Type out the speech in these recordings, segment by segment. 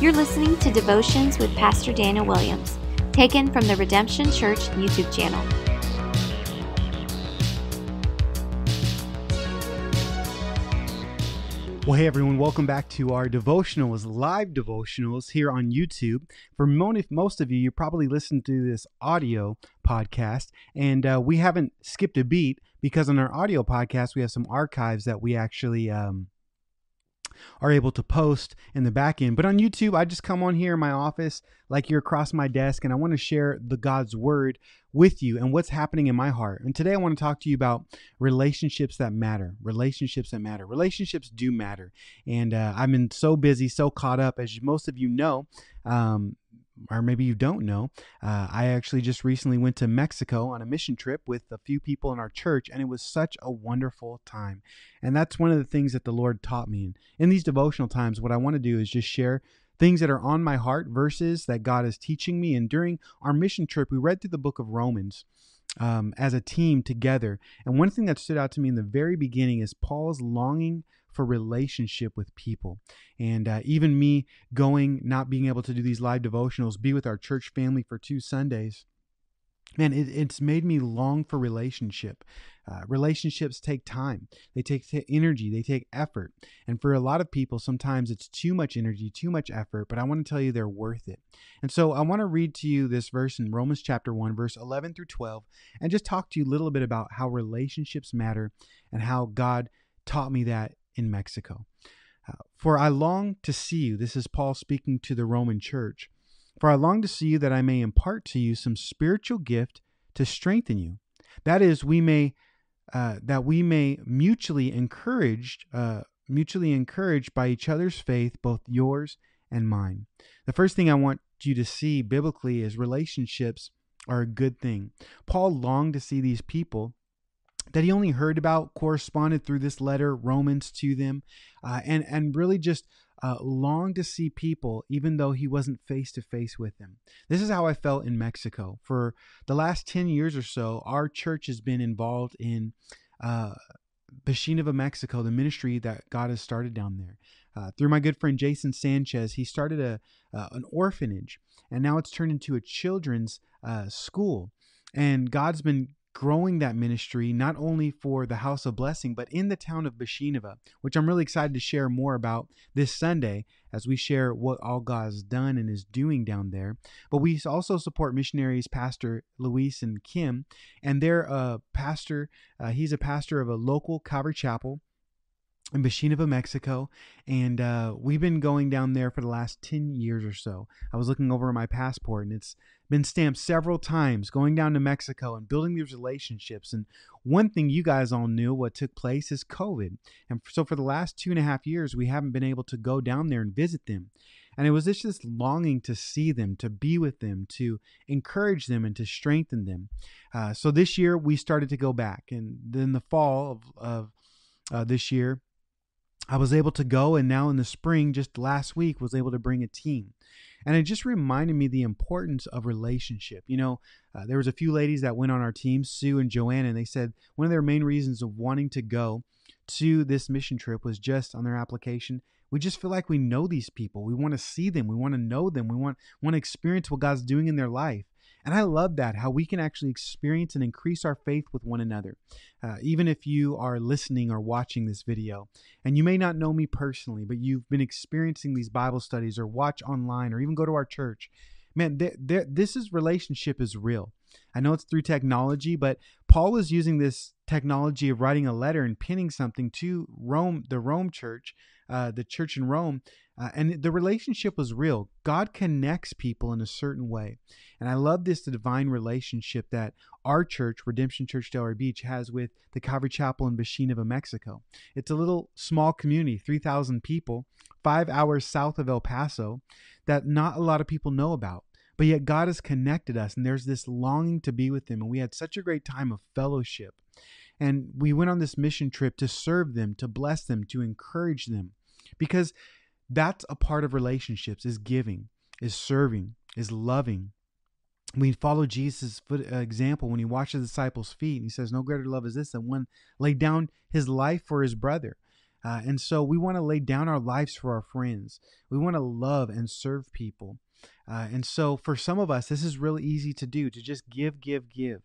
You're listening to Devotions with Pastor Daniel Williams, taken from the Redemption Church YouTube channel. Well, hey everyone, welcome back to our devotionals, live devotionals here on YouTube. For most of you, you probably listened to this audio podcast, and uh, we haven't skipped a beat because on our audio podcast, we have some archives that we actually um, are able to post in the back end. But on YouTube, I just come on here in my office, like you're across my desk, and I want to share the God's word with you and what's happening in my heart. And today I want to talk to you about relationships that matter. Relationships that matter. Relationships do matter. And uh, I've been so busy, so caught up, as most of you know. Um, or maybe you don't know, uh, I actually just recently went to Mexico on a mission trip with a few people in our church, and it was such a wonderful time. And that's one of the things that the Lord taught me. And in these devotional times, what I want to do is just share things that are on my heart, verses that God is teaching me. And during our mission trip, we read through the book of Romans. Um, as a team together. And one thing that stood out to me in the very beginning is Paul's longing for relationship with people. And uh, even me going, not being able to do these live devotionals, be with our church family for two Sundays. Man, it, it's made me long for relationship. Uh, relationships take time, they take energy, they take effort. And for a lot of people, sometimes it's too much energy, too much effort, but I want to tell you they're worth it. And so I want to read to you this verse in Romans chapter 1, verse 11 through 12, and just talk to you a little bit about how relationships matter and how God taught me that in Mexico. Uh, for I long to see you. This is Paul speaking to the Roman church. For I long to see you that I may impart to you some spiritual gift to strengthen you. That is, we may uh, that we may mutually encouraged, uh, mutually encouraged by each other's faith, both yours and mine. The first thing I want you to see biblically is relationships are a good thing. Paul longed to see these people that he only heard about corresponded through this letter, Romans, to them, uh, and and really just uh, longed to see people, even though he wasn't face to face with them. This is how I felt in Mexico. For the last ten years or so, our church has been involved in. Uh, Bachíniva, Mexico, the ministry that God has started down there. Uh, through my good friend Jason Sanchez, he started a uh, an orphanage, and now it's turned into a children's uh, school. And God's been growing that ministry not only for the House of Blessing, but in the town of Bachíniva, which I'm really excited to share more about this Sunday as we share what all God's done and is doing down there. But we also support missionaries, Pastor Luis and Kim, and they're a pastor. Uh, he's a pastor of a local Calvary Chapel in Bachíniva, Mexico, and uh, we've been going down there for the last 10 years or so. I was looking over my passport, and it's been stamped several times going down to Mexico and building these relationships. And one thing you guys all knew what took place is COVID. And so for the last two and a half years, we haven't been able to go down there and visit them. And it was just this longing to see them, to be with them, to encourage them, and to strengthen them. Uh, so this year, we started to go back. And then the fall of, of uh, this year, I was able to go, and now in the spring, just last week, was able to bring a team. And it just reminded me the importance of relationship. You know, uh, there was a few ladies that went on our team, Sue and Joanna, and they said one of their main reasons of wanting to go to this mission trip was just on their application. We just feel like we know these people. We want to see them. We want to know them. We want want to experience what God's doing in their life. And I love that, how we can actually experience and increase our faith with one another. Uh, even if you are listening or watching this video, and you may not know me personally, but you've been experiencing these Bible studies or watch online or even go to our church, man, th- th- this is relationship is real. I know it's through technology, but Paul was using this technology of writing a letter and pinning something to Rome, the Rome church, uh, the church in Rome, uh, and the relationship was real. God connects people in a certain way, and I love this divine relationship that our church, Redemption Church Delray Beach, has with the Calvary Chapel in Bachíniva, Mexico. It's a little small community, three thousand people, five hours south of El Paso, that not a lot of people know about. But yet God has connected us, and there's this longing to be with Him. And we had such a great time of fellowship. And we went on this mission trip to serve them, to bless them, to encourage them. Because that's a part of relationships is giving, is serving, is loving. We follow Jesus' uh, example when he washed the disciples' feet. And he says, No greater love is this than one laid down his life for his brother. Uh, and so we want to lay down our lives for our friends. We want to love and serve people. Uh, and so for some of us, this is really easy to do to just give, give, give.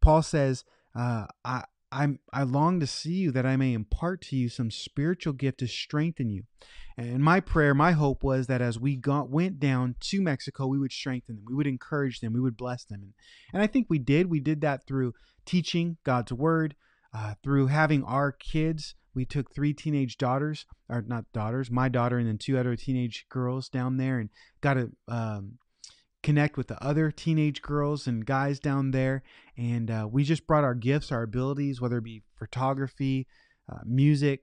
Paul says, uh, I, I'm, I long to see you that I may impart to you some spiritual gift to strengthen you. And my prayer, my hope was that as we got, went down to Mexico, we would strengthen them, we would encourage them, we would bless them. And, and I think we did. We did that through teaching God's word, uh, through having our kids. We took three teenage daughters, or not daughters, my daughter, and then two other teenage girls down there, and got a um, connect with the other teenage girls and guys down there. And uh, we just brought our gifts, our abilities, whether it be photography, uh, music,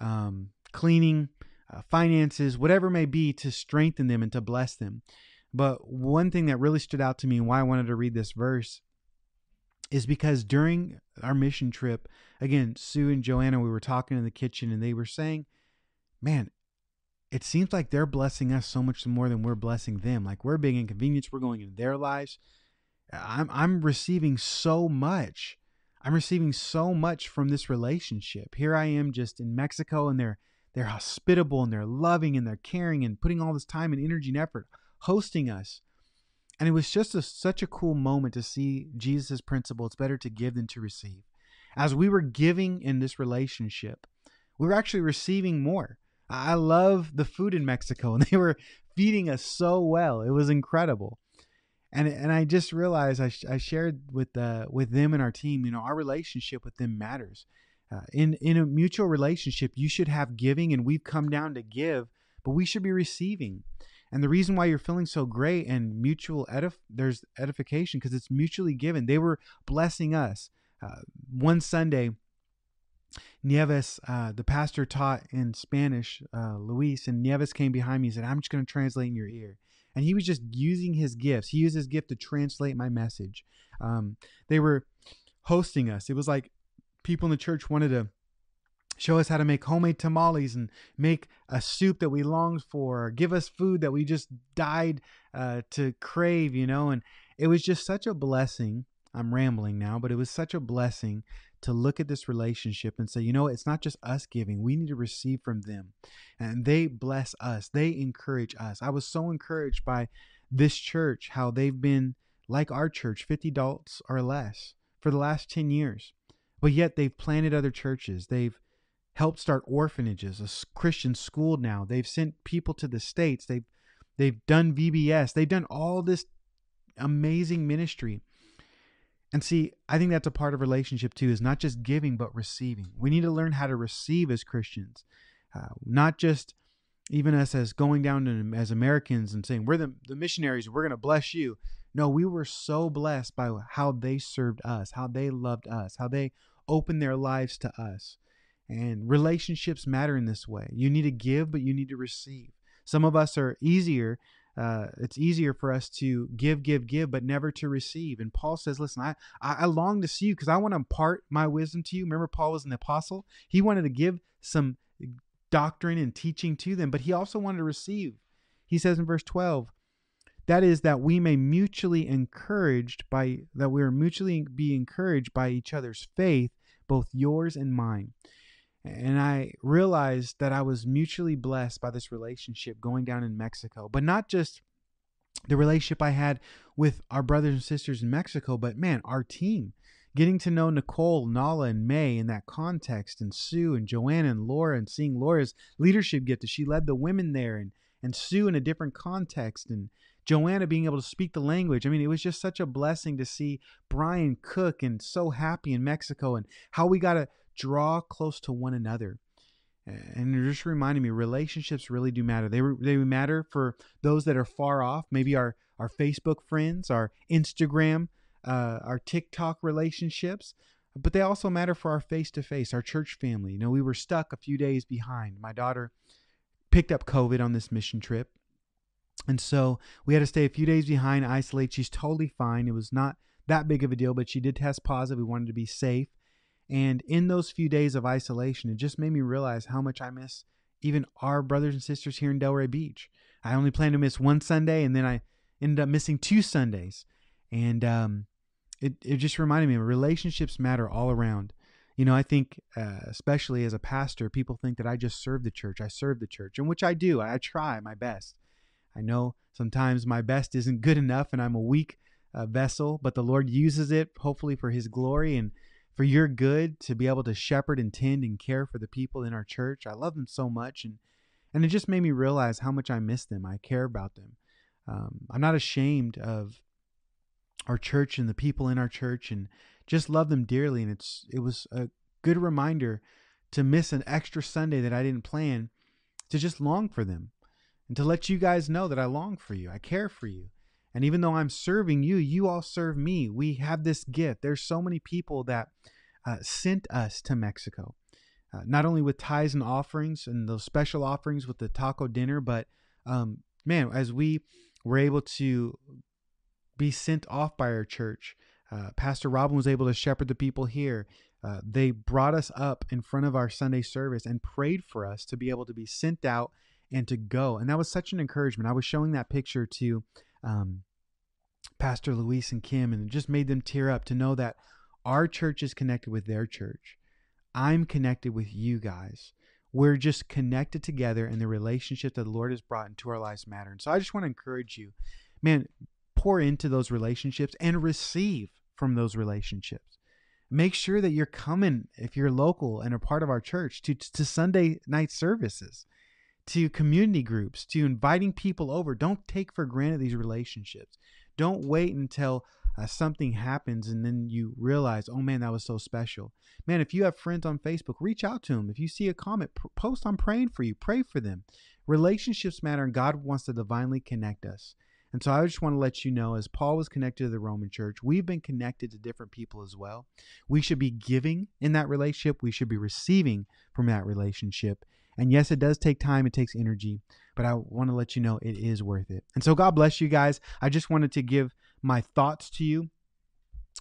um, cleaning, uh, finances, whatever may be, to strengthen them and to bless them. But one thing that really stood out to me and why I wanted to read this verse is because during our mission trip, again, Sue and Joanna, we were talking in the kitchen and they were saying, man, it seems like they're blessing us so much more than we're blessing them. Like we're being inconvenienced, we're going in their lives. I'm I'm receiving so much. I'm receiving so much from this relationship. Here I am just in Mexico and they're they're hospitable and they're loving and they're caring and putting all this time and energy and effort hosting us. And it was just a, such a cool moment to see Jesus' principle it's better to give than to receive. As we were giving in this relationship, we were actually receiving more. I love the food in Mexico, and they were feeding us so well. It was incredible. And, and I just realized I, I shared with uh, with them and our team, you know, our relationship with them matters. Uh, in in a mutual relationship, you should have giving, and we've come down to give, but we should be receiving. And the reason why you're feeling so great and mutual edif- there's edification because it's mutually given. They were blessing us. Uh, one Sunday, Nieves, uh, the pastor taught in Spanish, uh, Luis, and Nieves came behind me and said, I'm just going to translate in your ear. And he was just using his gifts. He used his gift to translate my message. Um, they were hosting us. It was like people in the church wanted to show us how to make homemade tamales and make a soup that we longed for, or give us food that we just died uh, to crave, you know. And it was just such a blessing. I'm rambling now, but it was such a blessing to look at this relationship and say, you know, it's not just us giving, we need to receive from them. And they bless us, they encourage us. I was so encouraged by this church, how they've been like our church, 50 adults or less for the last 10 years. But yet they've planted other churches. They've helped start orphanages, a Christian school now. They've sent people to the states. They've they've done VBS. They've done all this amazing ministry. And see, I think that's a part of relationship too, is not just giving, but receiving. We need to learn how to receive as Christians, uh, not just even us as going down to, as Americans and saying, we're the, the missionaries, we're going to bless you. No, we were so blessed by how they served us, how they loved us, how they opened their lives to us. And relationships matter in this way. You need to give, but you need to receive. Some of us are easier uh, it's easier for us to give, give, give, but never to receive. And Paul says, listen, I, I, long to see you because I want to impart my wisdom to you. Remember, Paul was an apostle. He wanted to give some doctrine and teaching to them, but he also wanted to receive. He says in verse 12, that is that we may mutually encouraged by that we are mutually be encouraged by each other's faith, both yours and mine. And I realized that I was mutually blessed by this relationship going down in Mexico, but not just the relationship I had with our brothers and sisters in Mexico, but man, our team. Getting to know Nicole, Nala, and May in that context, and Sue and Joanna and Laura, and seeing Laura's leadership gift as she led the women there, and and Sue in a different context, and Joanna being able to speak the language. I mean, it was just such a blessing to see Brian cook and so happy in Mexico, and how we got to draw close to one another. And it just reminded me, relationships really do matter. They they matter for those that are far off, maybe our our Facebook friends, our Instagram, uh, our TikTok relationships, but they also matter for our face to face, our church family. You know, we were stuck a few days behind. My daughter picked up COVID on this mission trip, and so we had to stay a few days behind, isolate. She's totally fine. It was not that big of a deal, but she did test positive. We wanted to be safe. And in those few days of isolation, it just made me realize how much I miss even our brothers and sisters here in Delray Beach. I only planned to miss one Sunday, and then I ended up missing two Sundays. And um, it, it just reminded me relationships matter all around. You know, I think, uh, especially as a pastor, people think that I just serve the church. I serve the church, and which I do. I try my best. I know sometimes my best isn't good enough, and I'm a weak uh, vessel, but the Lord uses it, hopefully, for His glory and for your good to be able to shepherd and tend and care for the people in our church. I love them so much, and and it just made me realize how much I miss them. I care about them. Um, I'm not ashamed of our church and the people in our church, and just love them dearly. And it's it was a good reminder to miss an extra Sunday that I didn't plan to just long for them and to let you guys know that I long for you. I care for you. And even though I'm serving you, you all serve me. We have this gift. There's so many people that uh, sent us to Mexico, uh, not only with tithes and offerings and those special offerings with the taco dinner, but um, man, as we were able to be sent off by our church, uh, Pastor Robin was able to shepherd the people here. Uh, they brought us up in front of our Sunday service and prayed for us to be able to be sent out and to go. And that was such an encouragement. I was showing that picture to um, Pastor Luis and Kim, and it just made them tear up to know that our church is connected with their church. I'm connected with you guys. We're just connected together, and the relationship that the Lord has brought into our lives matter. And so I just want to encourage you, man, pour into those relationships and receive from those relationships. Make sure that you're coming, if you're local and a part of our church, to, to Sunday night services, to community groups, to inviting people over. Don't take for granted these relationships. Don't wait until uh, something happens and then you realize, oh man, that was so special. Man, if you have friends on Facebook, reach out to them. If you see a comment, post I'm praying for you, pray for them. Relationships matter and God wants to divinely connect us. And so I just want to let you know, as Paul was connected to the Roman church, we've been connected to different people as well. We should be giving in that relationship, we should be receiving from that relationship. And yes, it does take time, it takes energy, but I want to let you know it is worth it. And so God bless you guys. I just wanted to give my thoughts to you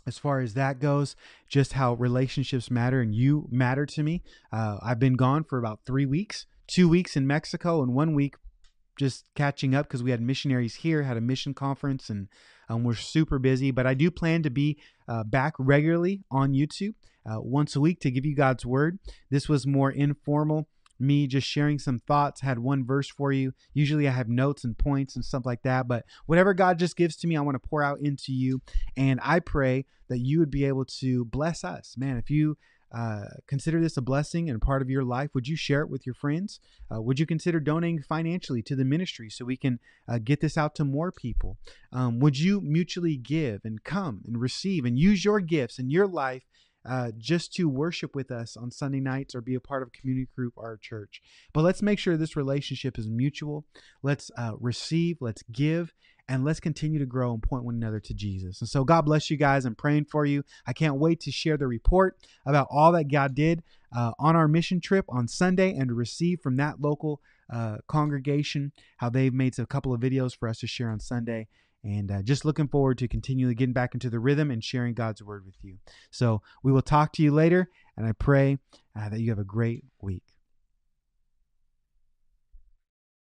as far as that goes, just how relationships matter and you matter to me. Uh, I've been gone for about three weeks, two weeks in Mexico, and one week just catching up because we had missionaries here, had a mission conference, and um, we're super busy. But I do plan to be uh, back regularly on YouTube uh, once a week to give you God's word. This was more informal. Me just sharing some thoughts, had one verse for you. Usually I have notes and points and stuff like that, but whatever God just gives to me, I want to pour out into you. And I pray that you would be able to bless us. Man, if you uh, consider this a blessing and part of your life. Would you share it with your friends? Uh, would you consider donating financially to the ministry so we can uh, get this out to more people? Um, would you mutually give and come and receive and use your gifts in your life uh, just to worship with us on Sunday nights or be a part of a community group or a church. But let's make sure this relationship is mutual. Let's uh, receive, let's give, and let's continue to grow and point one another to Jesus. And so, God bless you guys. I'm praying for you. I can't wait to share the report about all that God did uh, on our mission trip on Sunday and to receive from that local uh, congregation how they've made a couple of videos for us to share on Sunday. And uh, just looking forward to continually getting back into the rhythm and sharing God's word with you. So, we will talk to you later, and I pray uh, that you have a great week.